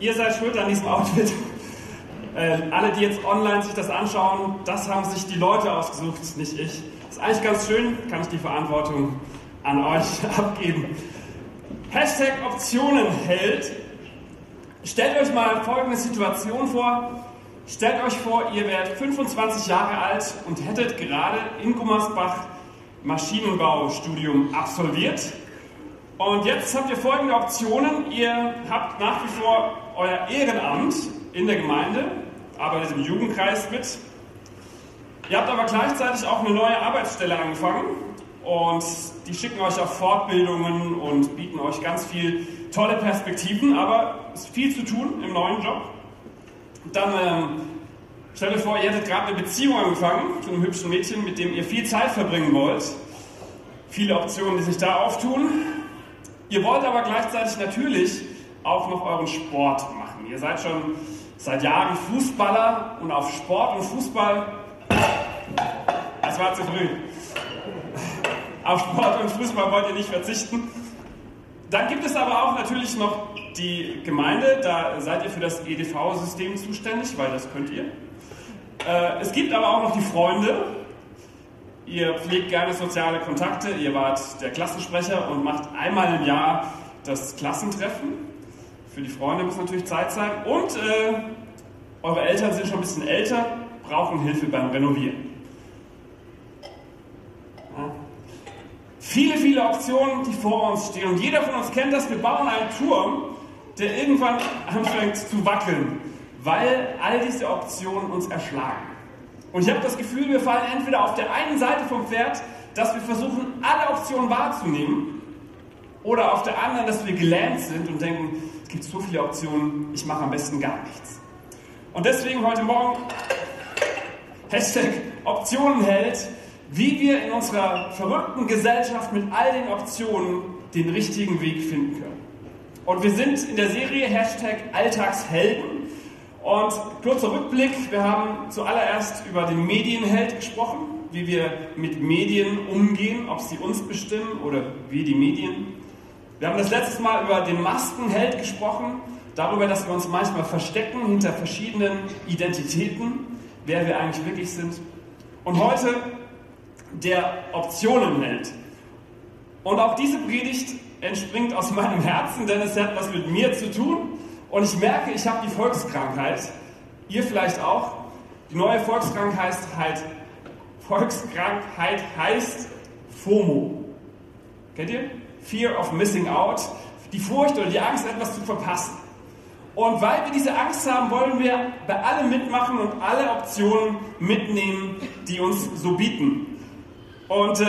ihr seid schuld an diesem Outfit. Äh, alle, die jetzt online sich das anschauen, das haben sich die Leute ausgesucht, nicht ich. Ist eigentlich ganz schön, kann ich die Verantwortung an euch abgeben. Hashtag Optionen hält. Stellt euch mal folgende Situation vor. Stellt euch vor, ihr werdet 25 Jahre alt und hättet gerade in Gummersbach Maschinenbaustudium absolviert. Und jetzt habt ihr folgende Optionen. Ihr habt nach wie vor euer Ehrenamt in der Gemeinde, arbeitet im Jugendkreis mit. Ihr habt aber gleichzeitig auch eine neue Arbeitsstelle angefangen und die schicken euch auf Fortbildungen und bieten euch ganz viel tolle Perspektiven, aber es ist viel zu tun im neuen Job. Dann ähm, stellt euch vor, ihr hättet gerade eine Beziehung angefangen zu einem hübschen Mädchen, mit dem ihr viel Zeit verbringen wollt. Viele Optionen, die sich da auftun. Ihr wollt aber gleichzeitig natürlich auch noch euren Sport machen. Ihr seid schon seit Jahren Fußballer und auf Sport und Fußball. Das war zu früh. Auf Sport und Fußball wollt ihr nicht verzichten. Dann gibt es aber auch natürlich noch die Gemeinde, da seid ihr für das EDV-System zuständig, weil das könnt ihr. Äh, es gibt aber auch noch die Freunde. Ihr pflegt gerne soziale Kontakte, ihr wart der Klassensprecher und macht einmal im Jahr das Klassentreffen. Für die Freunde muss natürlich Zeit sein. Und äh, eure Eltern sind schon ein bisschen älter, brauchen Hilfe beim Renovieren. Viele, viele Optionen, die vor uns stehen. Und jeder von uns kennt das, wir bauen einen Turm, der irgendwann anfängt zu wackeln, weil all diese Optionen uns erschlagen. Und ich habe das Gefühl, wir fallen entweder auf der einen Seite vom Pferd, dass wir versuchen, alle Optionen wahrzunehmen, oder auf der anderen, dass wir gelähmt sind und denken, es gibt so viele Optionen, ich mache am besten gar nichts. Und deswegen heute Morgen Hashtag Optionen hält, wie wir in unserer verrückten Gesellschaft mit all den Optionen den richtigen Weg finden können. Und wir sind in der Serie Hashtag Alltagshelden. Und kurzer Rückblick, wir haben zuallererst über den Medienheld gesprochen, wie wir mit Medien umgehen, ob sie uns bestimmen oder wir die Medien. Wir haben das letzte Mal über den Maskenheld gesprochen, darüber, dass wir uns manchmal verstecken hinter verschiedenen Identitäten, wer wir eigentlich wirklich sind. Und heute der Optionenheld. Und auch diese Predigt entspringt aus meinem Herzen, denn es hat was mit mir zu tun. Und ich merke, ich habe die Volkskrankheit. Ihr vielleicht auch. Die neue Volkskrankheit, Volkskrankheit heißt FOMO. Kennt ihr? Fear of Missing Out. Die Furcht oder die Angst, etwas zu verpassen. Und weil wir diese Angst haben, wollen wir bei allem mitmachen und alle Optionen mitnehmen, die uns so bieten. Und äh,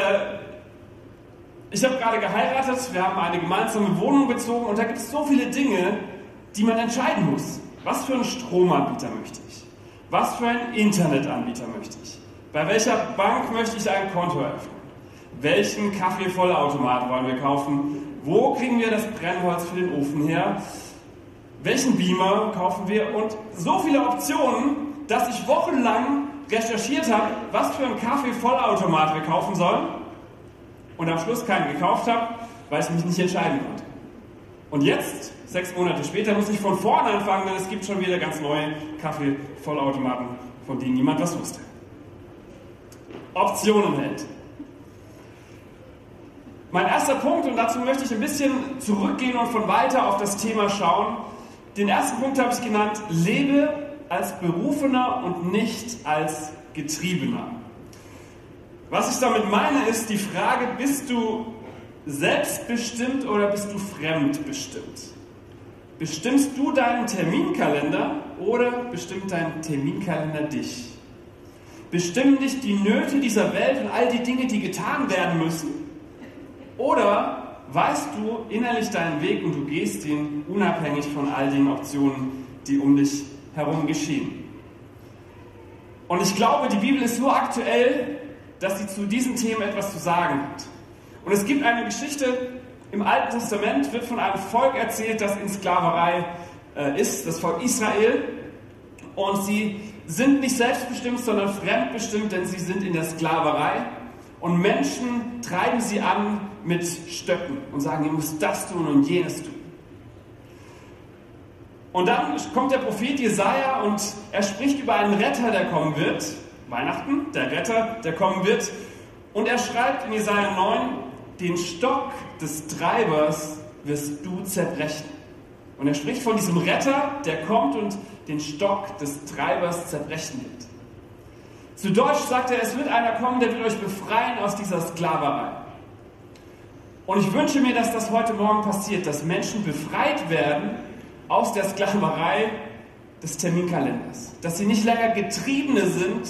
ich habe gerade geheiratet, wir haben eine gemeinsame Wohnung bezogen und da gibt es so viele Dinge, die man entscheiden muss. Was für einen Stromanbieter möchte ich? Was für einen Internetanbieter möchte ich? Bei welcher Bank möchte ich ein Konto eröffnen? Welchen Kaffeevollautomat wollen wir kaufen? Wo kriegen wir das Brennholz für den Ofen her? Welchen Beamer kaufen wir? Und so viele Optionen, dass ich wochenlang recherchiert habe, was für einen Kaffee-Vollautomat wir kaufen sollen und am Schluss keinen gekauft habe, weil ich mich nicht entscheiden konnte. Und jetzt, sechs Monate später, muss ich von vorne anfangen, denn es gibt schon wieder ganz neue Kaffee-Vollautomaten, von denen niemand was wusste. Optionen hält. Mein erster Punkt, und dazu möchte ich ein bisschen zurückgehen und von weiter auf das Thema schauen. Den ersten Punkt habe ich genannt, lebe als Berufener und nicht als Getriebener. Was ich damit meine, ist die Frage, bist du selbstbestimmt oder bist du fremdbestimmt? Bestimmst du deinen Terminkalender oder bestimmt dein Terminkalender dich? Bestimmen dich die Nöte dieser Welt und all die Dinge, die getan werden müssen? Oder weißt du innerlich deinen Weg und du gehst ihn unabhängig von all den Optionen, die um dich herum geschehen. Und ich glaube, die Bibel ist so aktuell, dass sie zu diesen Themen etwas zu sagen hat. Und es gibt eine Geschichte im Alten Testament, wird von einem Volk erzählt, das in Sklaverei äh, ist, das Volk Israel. Und sie sind nicht selbstbestimmt, sondern fremdbestimmt, denn sie sind in der Sklaverei. Und Menschen treiben sie an mit Stöcken und sagen, ihr müsst das tun und jenes tun. Und dann kommt der Prophet Jesaja und er spricht über einen Retter, der kommen wird. Weihnachten, der Retter, der kommen wird. Und er schreibt in Jesaja 9, den Stock des Treibers wirst du zerbrechen. Und er spricht von diesem Retter, der kommt und den Stock des Treibers zerbrechen wird. Zu Deutsch sagt er, es wird einer kommen, der wird euch befreien aus dieser Sklaverei. Und ich wünsche mir, dass das heute Morgen passiert, dass Menschen befreit werden aus der Sklaverei des Terminkalenders. Dass sie nicht länger Getriebene sind,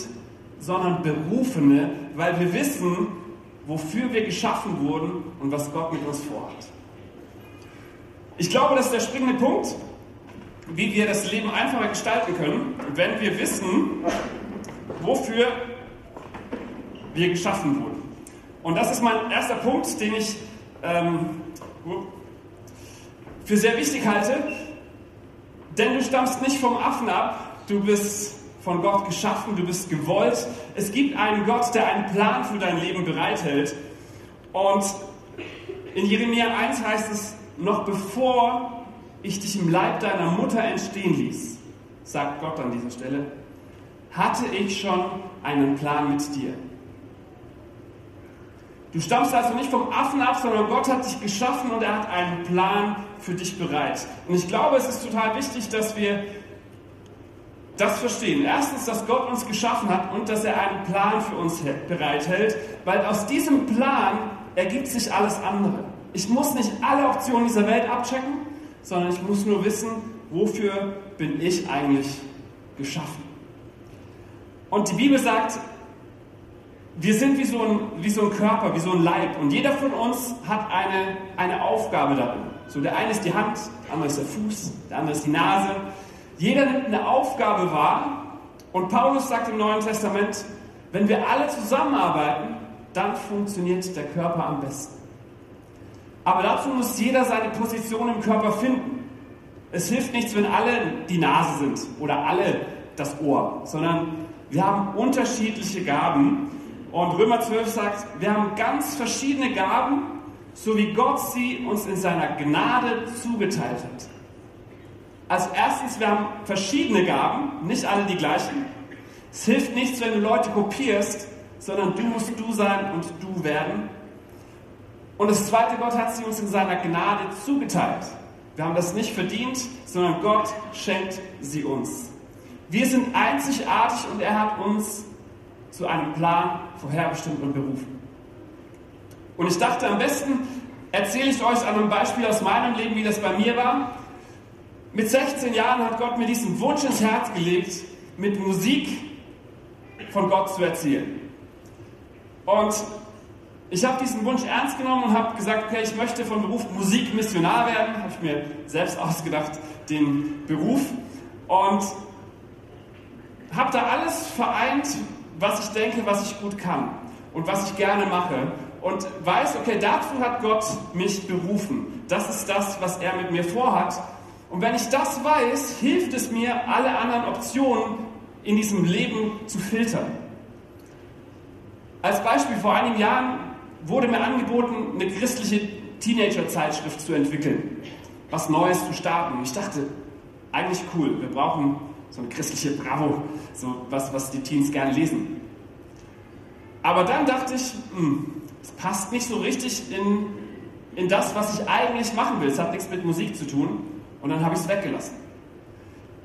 sondern Berufene, weil wir wissen, wofür wir geschaffen wurden und was Gott mit uns vorhat. Ich glaube, das ist der springende Punkt, wie wir das Leben einfacher gestalten können, wenn wir wissen, wofür wir geschaffen wurden. Und das ist mein erster Punkt, den ich ähm, für sehr wichtig halte, denn du stammst nicht vom Affen ab, du bist von Gott geschaffen, du bist gewollt. Es gibt einen Gott, der einen Plan für dein Leben bereithält. Und in Jeremia 1 heißt es, noch bevor ich dich im Leib deiner Mutter entstehen ließ, sagt Gott an dieser Stelle, hatte ich schon einen Plan mit dir. Du stammst also nicht vom Affen ab, sondern Gott hat dich geschaffen und er hat einen Plan für dich bereit. Und ich glaube, es ist total wichtig, dass wir das verstehen. Erstens, dass Gott uns geschaffen hat und dass er einen Plan für uns bereithält, weil aus diesem Plan ergibt sich alles andere. Ich muss nicht alle Optionen dieser Welt abchecken, sondern ich muss nur wissen, wofür bin ich eigentlich geschaffen. Und die Bibel sagt, wir sind wie so, ein, wie so ein Körper, wie so ein Leib. Und jeder von uns hat eine, eine Aufgabe darin. So, der eine ist die Hand, der andere ist der Fuß, der andere ist die Nase. Jeder nimmt eine Aufgabe wahr. Und Paulus sagt im Neuen Testament, wenn wir alle zusammenarbeiten, dann funktioniert der Körper am besten. Aber dazu muss jeder seine Position im Körper finden. Es hilft nichts, wenn alle die Nase sind oder alle das Ohr, sondern wir haben unterschiedliche Gaben. Und Römer 12 sagt, wir haben ganz verschiedene Gaben, so wie Gott sie uns in seiner Gnade zugeteilt hat. Als erstes, wir haben verschiedene Gaben, nicht alle die gleichen. Es hilft nichts, wenn du Leute kopierst, sondern du musst du sein und du werden. Und das zweite, Gott hat sie uns in seiner Gnade zugeteilt. Wir haben das nicht verdient, sondern Gott schenkt sie uns. Wir sind einzigartig und er hat uns zu einem Plan vorherbestimmt und berufen. Und ich dachte, am besten erzähle ich euch an einem Beispiel aus meinem Leben, wie das bei mir war. Mit 16 Jahren hat Gott mir diesen Wunsch ins Herz gelegt, mit Musik von Gott zu erzählen. Und ich habe diesen Wunsch ernst genommen und habe gesagt, okay, ich möchte von Beruf Musikmissionar werden. Habe ich mir selbst ausgedacht, den Beruf. Und habe da alles vereint, was ich denke, was ich gut kann und was ich gerne mache. Und weiß, okay, dazu hat Gott mich berufen. Das ist das, was er mit mir vorhat. Und wenn ich das weiß, hilft es mir, alle anderen Optionen in diesem Leben zu filtern. Als Beispiel, vor einigen Jahren wurde mir angeboten, eine christliche Teenager-Zeitschrift zu entwickeln, was Neues zu starten. Ich dachte, eigentlich cool, wir brauchen so eine christliche Bravo, so was, was die Teens gerne lesen. Aber dann dachte ich, hm, es passt nicht so richtig in, in das, was ich eigentlich machen will. Es hat nichts mit Musik zu tun. Und dann habe ich es weggelassen.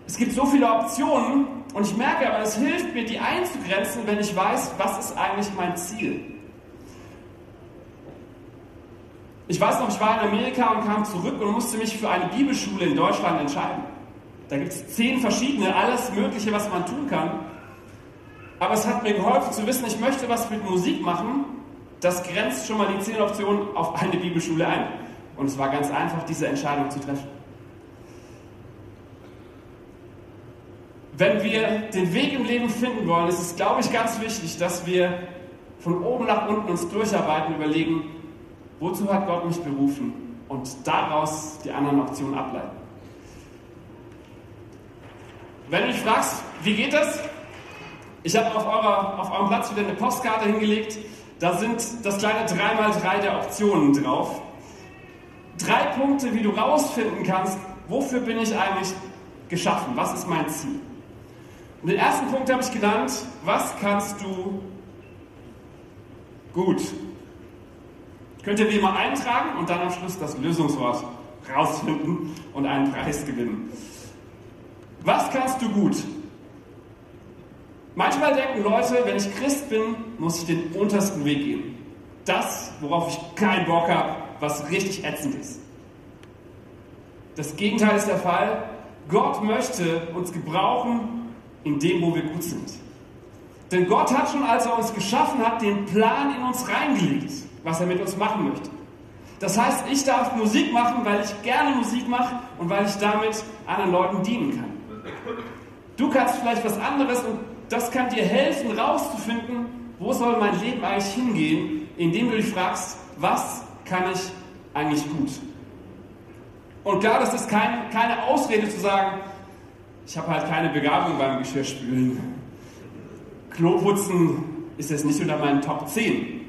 Es gibt so viele Optionen und ich merke aber, es hilft mir, die einzugrenzen, wenn ich weiß, was ist eigentlich mein Ziel. Ich weiß noch, ich war in Amerika und kam zurück und musste mich für eine Bibelschule in Deutschland entscheiden. Da gibt es zehn verschiedene, alles Mögliche, was man tun kann. Aber es hat mir geholfen zu wissen, ich möchte was mit Musik machen. Das grenzt schon mal die zehn Optionen auf eine Bibelschule ein. Und es war ganz einfach, diese Entscheidung zu treffen. Wenn wir den Weg im Leben finden wollen, ist es, glaube ich, ganz wichtig, dass wir von oben nach unten uns durcharbeiten, überlegen, Wozu hat Gott mich berufen? Und daraus die anderen Optionen ableiten. Wenn du dich fragst, wie geht das? Ich habe auf, auf eurem Platz wieder eine Postkarte hingelegt. Da sind das kleine 3x3 der Optionen drauf. Drei Punkte, wie du rausfinden kannst, wofür bin ich eigentlich geschaffen? Was ist mein Ziel? Und den ersten Punkt habe ich genannt, was kannst du gut? Könnt ihr wie immer eintragen und dann am Schluss das Lösungswort rausfinden und einen Preis gewinnen. Was kannst du gut? Manchmal denken Leute, wenn ich Christ bin, muss ich den untersten Weg gehen. Das, worauf ich keinen Bock habe, was richtig ätzend ist. Das Gegenteil ist der Fall. Gott möchte uns gebrauchen in dem, wo wir gut sind. Denn Gott hat schon, als er uns geschaffen hat, den Plan in uns reingelegt, was er mit uns machen möchte. Das heißt, ich darf Musik machen, weil ich gerne Musik mache und weil ich damit anderen Leuten dienen kann. Du kannst vielleicht was anderes und das kann dir helfen, rauszufinden, wo soll mein Leben eigentlich hingehen, indem du dich fragst, was kann ich eigentlich gut? Und klar, das ist kein, keine Ausrede zu sagen, ich habe halt keine Begabung beim Geschirrspülen. Kloputzen ist jetzt nicht unter meinen Top 10.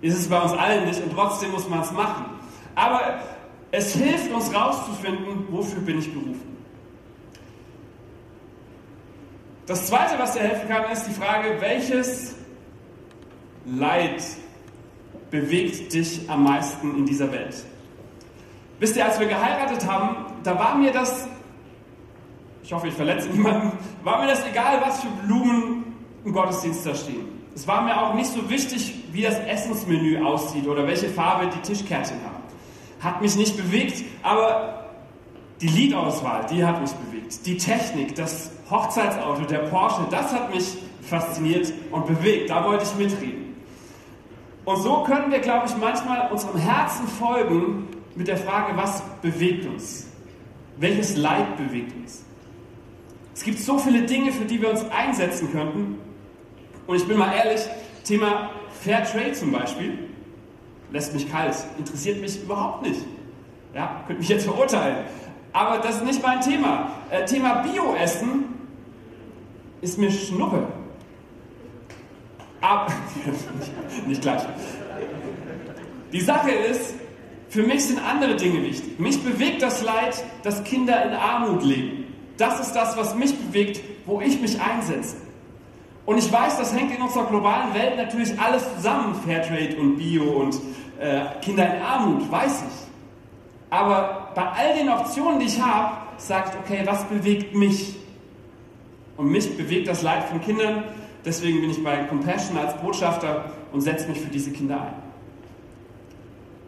Ist es bei uns allen nicht und trotzdem muss man es machen. Aber es hilft uns rauszufinden, wofür bin ich berufen. Das Zweite, was dir helfen kann, ist die Frage, welches Leid bewegt dich am meisten in dieser Welt? Wisst ihr, als wir geheiratet haben, da war mir das, ich hoffe, ich verletze niemanden, war mir das egal, was für Blumen im Gottesdienst da stehen. Es war mir auch nicht so wichtig, wie das Essensmenü aussieht oder welche Farbe die Tischkärtchen haben. Hat mich nicht bewegt, aber die Liedauswahl, die hat mich bewegt. Die Technik, das Hochzeitsauto, der Porsche, das hat mich fasziniert und bewegt. Da wollte ich mitreden. Und so können wir, glaube ich, manchmal unserem Herzen folgen, mit der Frage, was bewegt uns? Welches Leid bewegt uns? Es gibt so viele Dinge, für die wir uns einsetzen könnten. Und ich bin mal ehrlich, Thema Fair Trade zum Beispiel lässt mich kalt, interessiert mich überhaupt nicht. Ja, könnte mich jetzt verurteilen. Aber das ist nicht mein Thema. Äh, Thema Bioessen ist mir Schnuppe. Aber, nicht gleich. Die Sache ist, für mich sind andere Dinge wichtig. Mich bewegt das Leid, dass Kinder in Armut leben. Das ist das, was mich bewegt, wo ich mich einsetze. Und ich weiß, das hängt in unserer globalen Welt natürlich alles zusammen, Fairtrade und Bio und äh, Kinder in Armut, weiß ich. Aber bei all den Optionen, die ich habe, sagt, okay, was bewegt mich? Und mich bewegt das Leid von Kindern. Deswegen bin ich bei Compassion als Botschafter und setze mich für diese Kinder ein.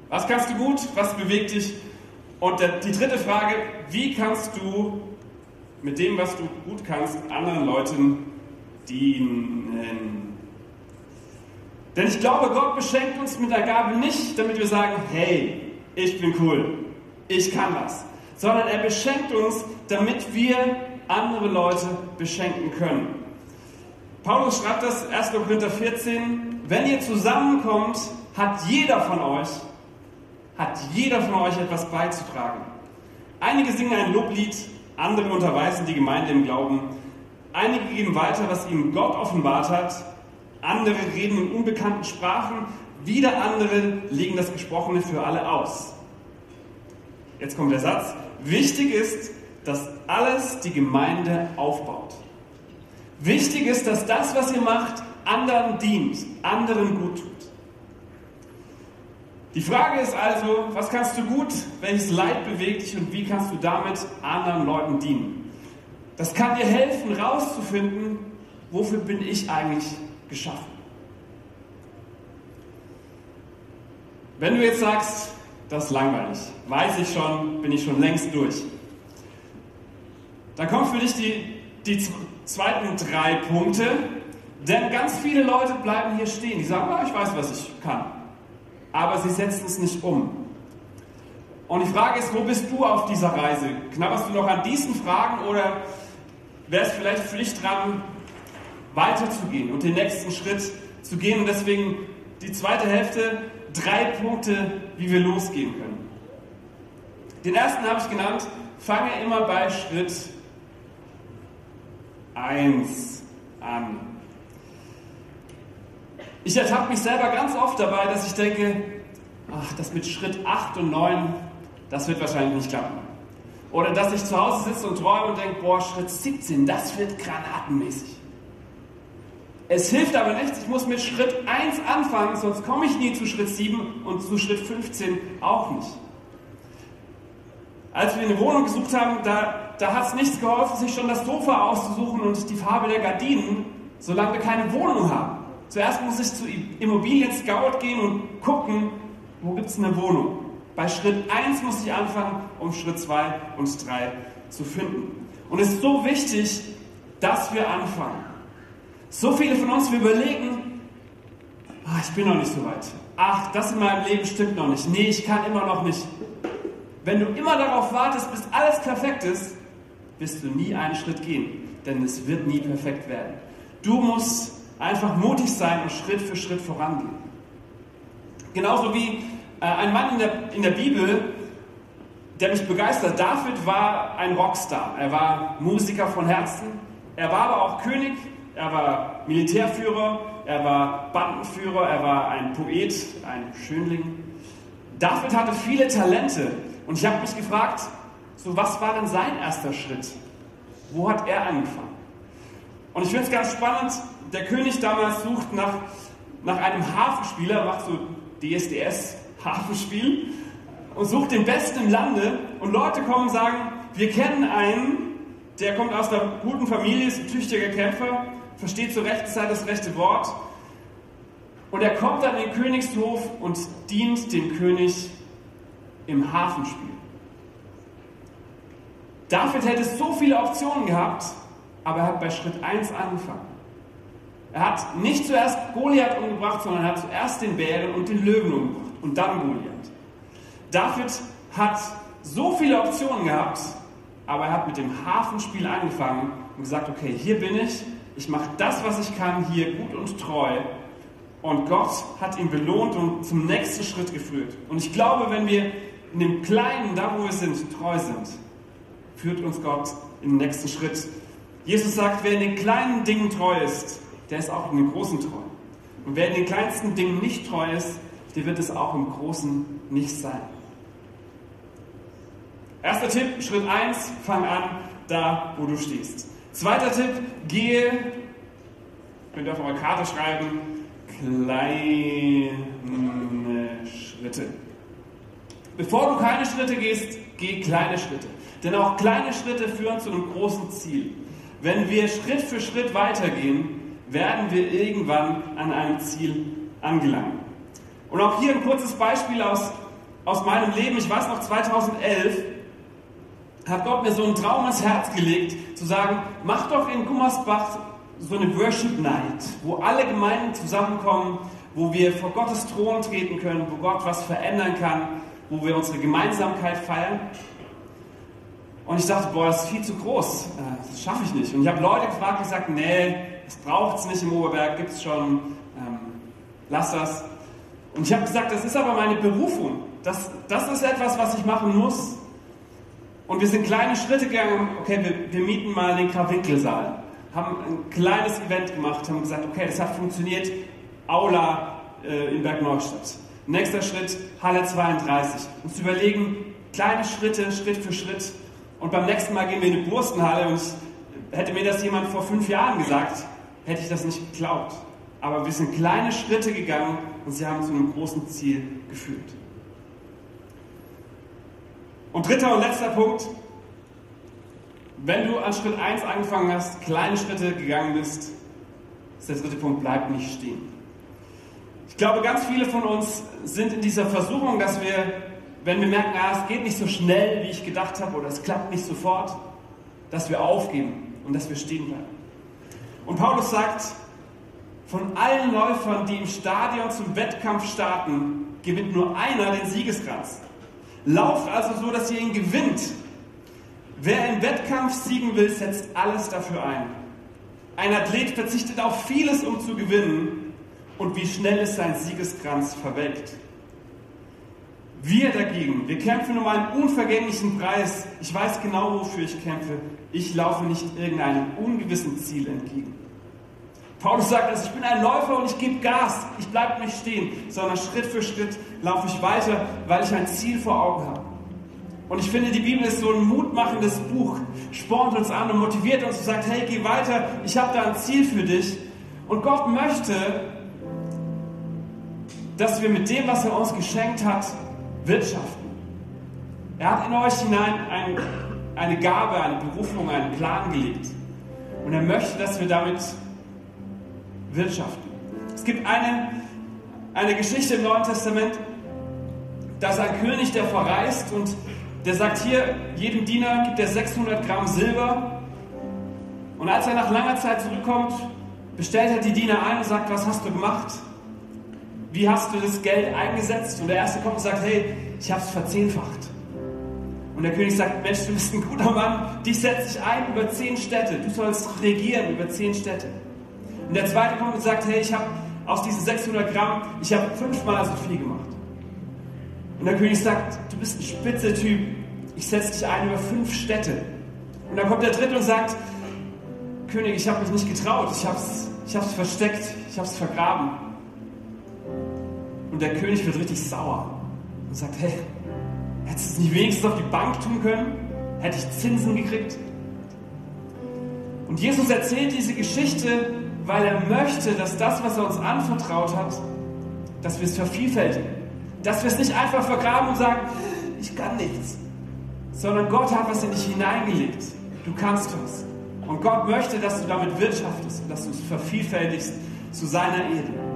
Was kannst du gut? Was bewegt dich? Und die dritte Frage, wie kannst du mit dem, was du gut kannst, anderen Leuten dienen? Denn ich glaube, Gott beschenkt uns mit der Gabe nicht, damit wir sagen, hey, ich bin cool, ich kann was, sondern er beschenkt uns, damit wir andere Leute beschenken können. Paulus schreibt das 1. Korinther 14, wenn ihr zusammenkommt, hat jeder von euch hat jeder von euch etwas beizutragen. Einige singen ein Loblied, andere unterweisen die Gemeinde im Glauben, einige geben weiter, was ihnen Gott offenbart hat, andere reden in unbekannten Sprachen, wieder andere legen das Gesprochene für alle aus. Jetzt kommt der Satz, wichtig ist, dass alles die Gemeinde aufbaut. Wichtig ist, dass das, was ihr macht, anderen dient, anderen gut tut. Die Frage ist also, was kannst du gut, welches Leid bewegt dich und wie kannst du damit anderen Leuten dienen? Das kann dir helfen, rauszufinden, wofür bin ich eigentlich geschaffen. Wenn du jetzt sagst, das ist langweilig, weiß ich schon, bin ich schon längst durch, dann kommen für dich die, die zweiten drei Punkte, denn ganz viele Leute bleiben hier stehen, die sagen, oh, ich weiß, was ich kann aber sie setzen es nicht um. Und die Frage ist, wo bist du auf dieser Reise? Knabberst du noch an diesen Fragen oder wärst vielleicht Pflicht dran, weiterzugehen und den nächsten Schritt zu gehen? Und deswegen die zweite Hälfte, drei Punkte, wie wir losgehen können. Den ersten habe ich genannt, fange immer bei Schritt 1 an. Ich ertappe mich selber ganz oft dabei, dass ich denke, ach, das mit Schritt 8 und 9, das wird wahrscheinlich nicht klappen. Oder dass ich zu Hause sitze und träume und denke, boah, Schritt 17, das wird granatenmäßig. Es hilft aber nichts, ich muss mit Schritt 1 anfangen, sonst komme ich nie zu Schritt 7 und zu Schritt 15 auch nicht. Als wir eine Wohnung gesucht haben, da, da hat es nichts geholfen, sich schon das Sofa auszusuchen und die Farbe der Gardinen, solange wir keine Wohnung haben. Zuerst muss ich zu Immobilien Scout gehen und gucken, wo gibt es eine Wohnung. Bei Schritt 1 muss ich anfangen, um Schritt 2 und 3 zu finden. Und es ist so wichtig, dass wir anfangen. So viele von uns, wir überlegen, ach, ich bin noch nicht so weit. Ach, das in meinem Leben stimmt noch nicht. Nee, ich kann immer noch nicht. Wenn du immer darauf wartest, bis alles perfekt ist, wirst du nie einen Schritt gehen. Denn es wird nie perfekt werden. Du musst einfach mutig sein und Schritt für Schritt vorangehen. Genauso wie äh, ein Mann in der, in der Bibel, der mich begeistert. David war ein Rockstar. Er war Musiker von Herzen. Er war aber auch König. Er war Militärführer. Er war Bandenführer. Er war ein Poet, ein Schönling. David hatte viele Talente. Und ich habe mich gefragt, so was war denn sein erster Schritt? Wo hat er angefangen? Und ich finde es ganz spannend. Der König damals sucht nach, nach einem Hafenspieler, macht so DSDS, Hafenspiel und sucht den Besten im Lande und Leute kommen und sagen, wir kennen einen, der kommt aus einer guten Familie, ist ein tüchtiger Kämpfer, versteht zur rechten Zeit das rechte Wort und er kommt an den Königshof und dient dem König im Hafenspiel. David hätte so viele Optionen gehabt, aber er hat bei Schritt 1 angefangen. Er hat nicht zuerst Goliath umgebracht, sondern er hat zuerst den Bären und den Löwen umgebracht und dann Goliath. David hat so viele Optionen gehabt, aber er hat mit dem Hafenspiel angefangen und gesagt, okay, hier bin ich, ich mache das, was ich kann, hier gut und treu. Und Gott hat ihn belohnt und zum nächsten Schritt geführt. Und ich glaube, wenn wir in dem Kleinen, da wo wir sind, treu sind, führt uns Gott in den nächsten Schritt. Jesus sagt, wer in den kleinen Dingen treu ist, der ist auch in den großen treu. Und wer in den kleinsten Dingen nicht treu ist, der wird es auch im Großen nicht sein. Erster Tipp, Schritt 1, fang an, da wo du stehst. Zweiter Tipp, gehe, könnt ihr auf eure Karte schreiben, kleine Schritte. Bevor du keine Schritte gehst, geh kleine Schritte. Denn auch kleine Schritte führen zu einem großen Ziel. Wenn wir Schritt für Schritt weitergehen, werden wir irgendwann an einem Ziel angelangen. Und auch hier ein kurzes Beispiel aus, aus meinem Leben. Ich weiß noch, 2011 hat Gott mir so einen Traum ins Herz gelegt, zu sagen, mach doch in Gummersbach so eine Worship Night, wo alle Gemeinden zusammenkommen, wo wir vor Gottes Thron treten können, wo Gott was verändern kann, wo wir unsere Gemeinsamkeit feiern. Und ich dachte, boah, das ist viel zu groß, äh, das schaffe ich nicht. Und ich habe Leute gefragt, die gesagt, nee, das braucht es nicht im Oberberg, gibt es schon, ähm, lass das. Und ich habe gesagt, das ist aber meine Berufung. Das, das ist etwas, was ich machen muss. Und wir sind kleine Schritte gegangen. Okay, wir, wir mieten mal den Krawinkelsaal. Haben ein kleines Event gemacht, haben gesagt, okay, das hat funktioniert. Aula äh, in Bergneustadt. Nächster Schritt, Halle 32. Und zu überlegen, kleine Schritte, Schritt für Schritt. Und beim nächsten Mal gehen wir in die Burstenhalle und hätte mir das jemand vor fünf Jahren gesagt, hätte ich das nicht geglaubt. Aber wir sind kleine Schritte gegangen und sie haben zu einem großen Ziel geführt. Und dritter und letzter Punkt. Wenn du an Schritt 1 angefangen hast, kleine Schritte gegangen bist, ist der dritte Punkt, bleib nicht stehen. Ich glaube, ganz viele von uns sind in dieser Versuchung, dass wir, wenn wir merken, ah, es geht nicht so schnell, wie ich gedacht habe, oder es klappt nicht sofort, dass wir aufgeben und dass wir stehen bleiben. Und Paulus sagt, von allen Läufern, die im Stadion zum Wettkampf starten, gewinnt nur einer den Siegeskranz. Lauft also so, dass ihr ihn gewinnt. Wer im Wettkampf siegen will, setzt alles dafür ein. Ein Athlet verzichtet auf vieles, um zu gewinnen. Und wie schnell ist sein Siegeskranz verwelkt. Wir dagegen, wir kämpfen um einen unvergänglichen Preis. Ich weiß genau, wofür ich kämpfe. Ich laufe nicht irgendeinem ungewissen Ziel entgegen. Paulus sagt also, ich bin ein Läufer und ich gebe Gas. Ich bleibe nicht stehen, sondern Schritt für Schritt laufe ich weiter, weil ich ein Ziel vor Augen habe. Und ich finde, die Bibel ist so ein mutmachendes Buch, spornt uns an und motiviert uns und sagt, hey, geh weiter, ich habe da ein Ziel für dich. Und Gott möchte, dass wir mit dem, was er uns geschenkt hat, wirtschaften. Er hat in euch hinein ein, eine Gabe, eine Berufung, einen Plan gelegt. Und er möchte, dass wir damit wirtschaften. Es gibt eine, eine Geschichte im Neuen Testament, dass ein König, der verreist und der sagt hier, jedem Diener gibt er 600 Gramm Silber. Und als er nach langer Zeit zurückkommt, bestellt er die Diener ein und sagt, was hast du gemacht? Wie hast du das Geld eingesetzt? Und der erste kommt und sagt, hey, ich habe es verzehnfacht. Und der König sagt, Mensch, du bist ein guter Mann, dich setze ich ein über zehn Städte. Du sollst regieren über zehn Städte. Und der zweite kommt und sagt, hey, ich habe aus diesen 600 Gramm, ich habe fünfmal so viel gemacht. Und der König sagt, du bist ein spitze Typ, ich setze dich ein über fünf Städte. Und dann kommt der dritte und sagt, König, ich habe mich nicht getraut, ich habe es ich versteckt, ich habe es vergraben. Und der König wird richtig sauer und sagt, hey, hättest du es nicht wenigstens auf die Bank tun können? Hätte ich Zinsen gekriegt? Und Jesus erzählt diese Geschichte, weil er möchte, dass das, was er uns anvertraut hat, dass wir es vervielfältigen. Dass wir es nicht einfach vergraben und sagen, ich kann nichts. Sondern Gott hat was in dich hineingelegt. Du kannst was. Und Gott möchte, dass du damit wirtschaftest und dass du es vervielfältigst zu seiner Ehre.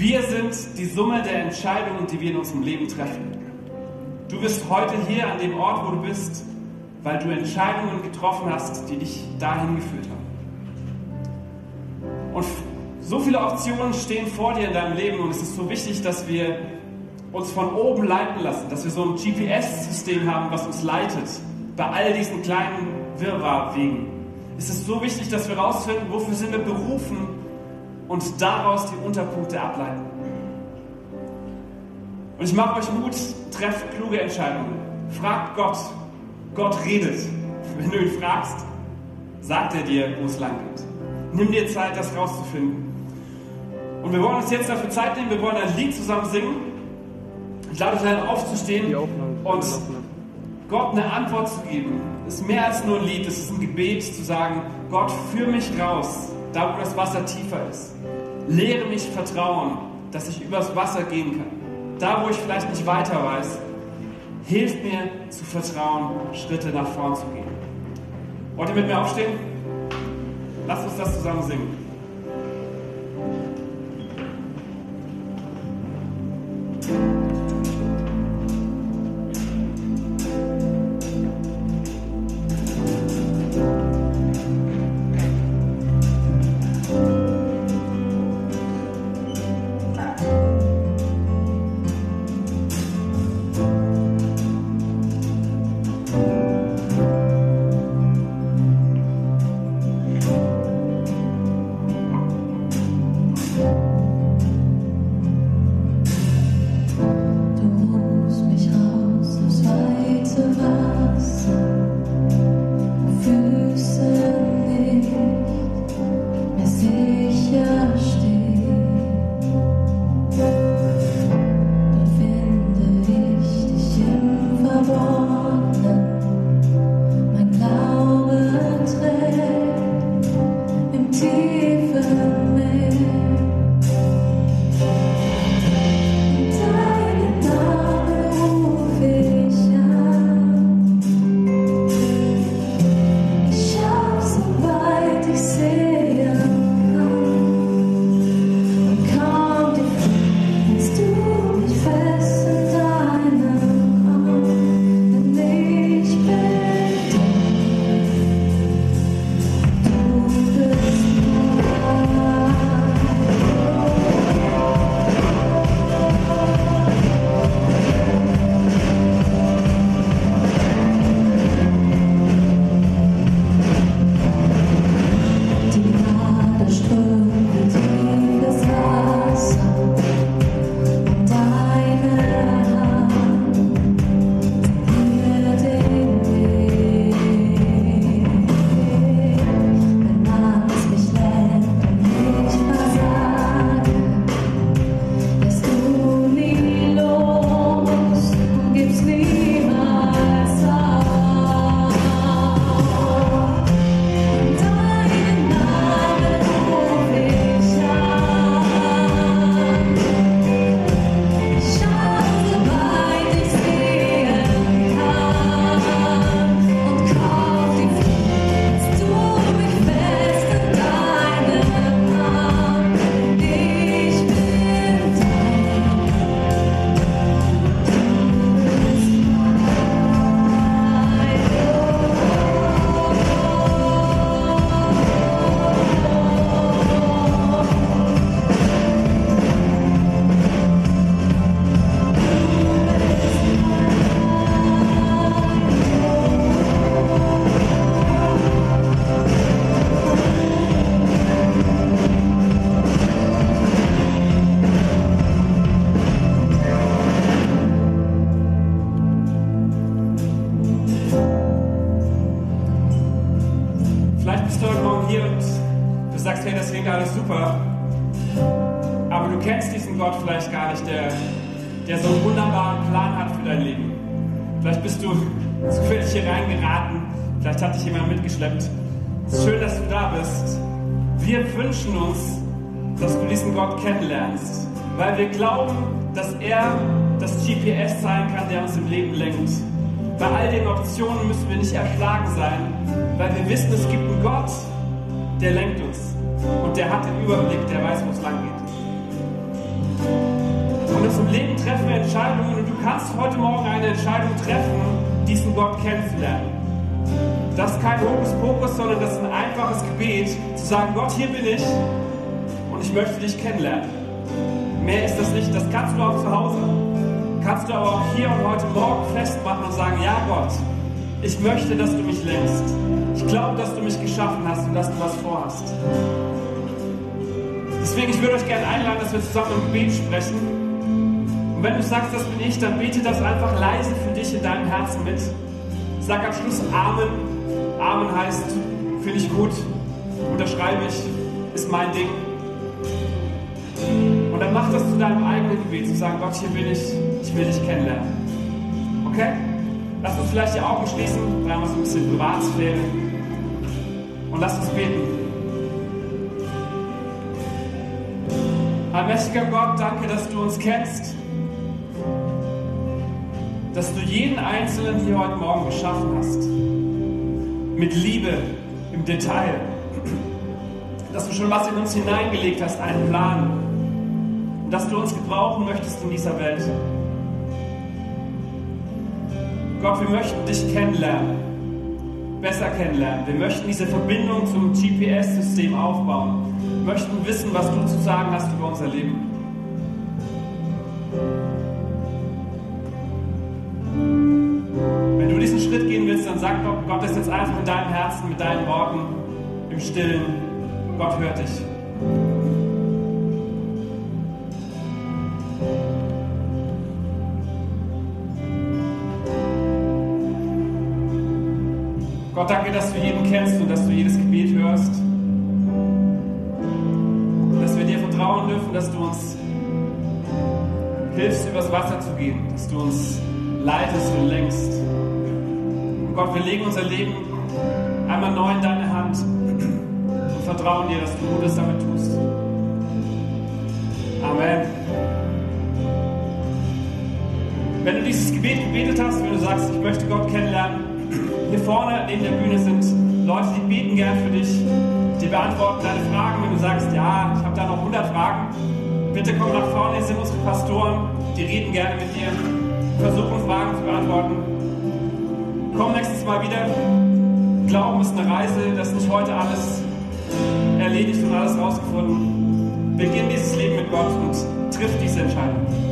Wir sind die Summe der Entscheidungen, die wir in unserem Leben treffen. Du bist heute hier an dem Ort, wo du bist, weil du Entscheidungen getroffen hast, die dich dahin geführt haben. Und so viele Optionen stehen vor dir in deinem Leben und es ist so wichtig, dass wir uns von oben leiten lassen, dass wir so ein GPS-System haben, was uns leitet bei all diesen kleinen Wirrwarrwegen. Es ist so wichtig, dass wir herausfinden, wofür sind wir berufen und daraus die Unterpunkte ableiten. Und ich mache euch Mut, trefft kluge Entscheidungen. Fragt Gott. Gott redet. Wenn du ihn fragst, sagt er dir, wo es lang geht. Nimm dir Zeit, das rauszufinden. Und wir wollen uns jetzt dafür Zeit nehmen, wir wollen ein Lied zusammen singen. Ich lade euch ein, aufzustehen und Gott eine Antwort zu geben. Es ist mehr als nur ein Lied, es ist ein Gebet zu sagen, Gott, führ mich raus, da wo das Wasser tiefer ist. Lehre mich Vertrauen, dass ich übers Wasser gehen kann. Da, wo ich vielleicht nicht weiter weiß, hilf mir zu vertrauen, Schritte nach vorn zu gehen. Wollt ihr mit mir aufstehen? Lasst uns das zusammen singen. Vielleicht hat dich jemand mitgeschleppt. Es ist schön, dass du da bist. Wir wünschen uns, dass du diesen Gott kennenlernst, weil wir glauben, dass er das GPS sein kann, der uns im Leben lenkt. Bei all den Optionen müssen wir nicht erschlagen sein, weil wir wissen, es gibt einen Gott, der lenkt uns. Und der hat den Überblick, der weiß, wo es lang geht. Und in unserem Leben treffen wir Entscheidungen und du kannst heute Morgen eine Entscheidung treffen, diesen Gott kennenzulernen. Das ist kein Hokuspokus, sondern das ist ein einfaches Gebet, zu sagen, Gott, hier bin ich und ich möchte dich kennenlernen. Mehr ist das nicht, das kannst du auch zu Hause. Kannst du aber auch hier und heute Morgen festmachen und sagen, ja Gott, ich möchte, dass du mich lenkst. Ich glaube, dass du mich geschaffen hast und dass du was vorhast. Deswegen, ich würde euch gerne einladen, dass wir zusammen im Gebet sprechen. Und wenn du sagst, das bin ich, dann bete das einfach leise für dich in deinem Herzen mit. Sag am Schluss Amen. Amen heißt, finde ich gut, unterschreibe ich, ist mein Ding. Und dann mach das zu deinem eigenen Gebet, zu sagen, Gott, hier bin ich, ich will dich kennenlernen. Okay? Lass uns vielleicht die Augen schließen, dann haben wir so ein bisschen Privatsphäre. Und lass uns beten. Allmächtiger Gott, danke, dass du uns kennst. Dass du jeden Einzelnen hier heute Morgen geschaffen hast. Mit Liebe im Detail. Dass du schon was in uns hineingelegt hast, einen Plan. Und dass du uns gebrauchen möchtest in dieser Welt. Gott, wir möchten dich kennenlernen, besser kennenlernen. Wir möchten diese Verbindung zum GPS-System aufbauen. Wir möchten wissen, was du zu sagen hast über unser Leben. Sag Gott das jetzt einfach in deinem Herzen, mit deinen Worten, im Stillen. Gott hört dich. Gott, danke, dass du jeden kennst und dass du jedes Gebet hörst. Dass wir dir vertrauen dürfen, dass du uns hilfst, übers Wasser zu gehen, dass du uns leitest und lenkst. Gott, wir legen unser Leben einmal neu in deine Hand und vertrauen dir, dass du Gutes damit tust. Amen. Wenn du dieses Gebet gebetet hast, wenn du sagst, ich möchte Gott kennenlernen, hier vorne neben der Bühne sind Leute, die beten gern für dich. Die beantworten deine Fragen. Wenn du sagst, ja, ich habe da noch 100 Fragen, bitte komm nach vorne. Hier sind unsere Pastoren. Die reden gerne mit dir. Versuchen Fragen zu beantworten. Komm nächstes Mal wieder. Glauben ist eine Reise. Das ist nicht heute alles erledigt und alles rausgefunden. Beginn dieses Leben mit Gott und triff diese Entscheidung.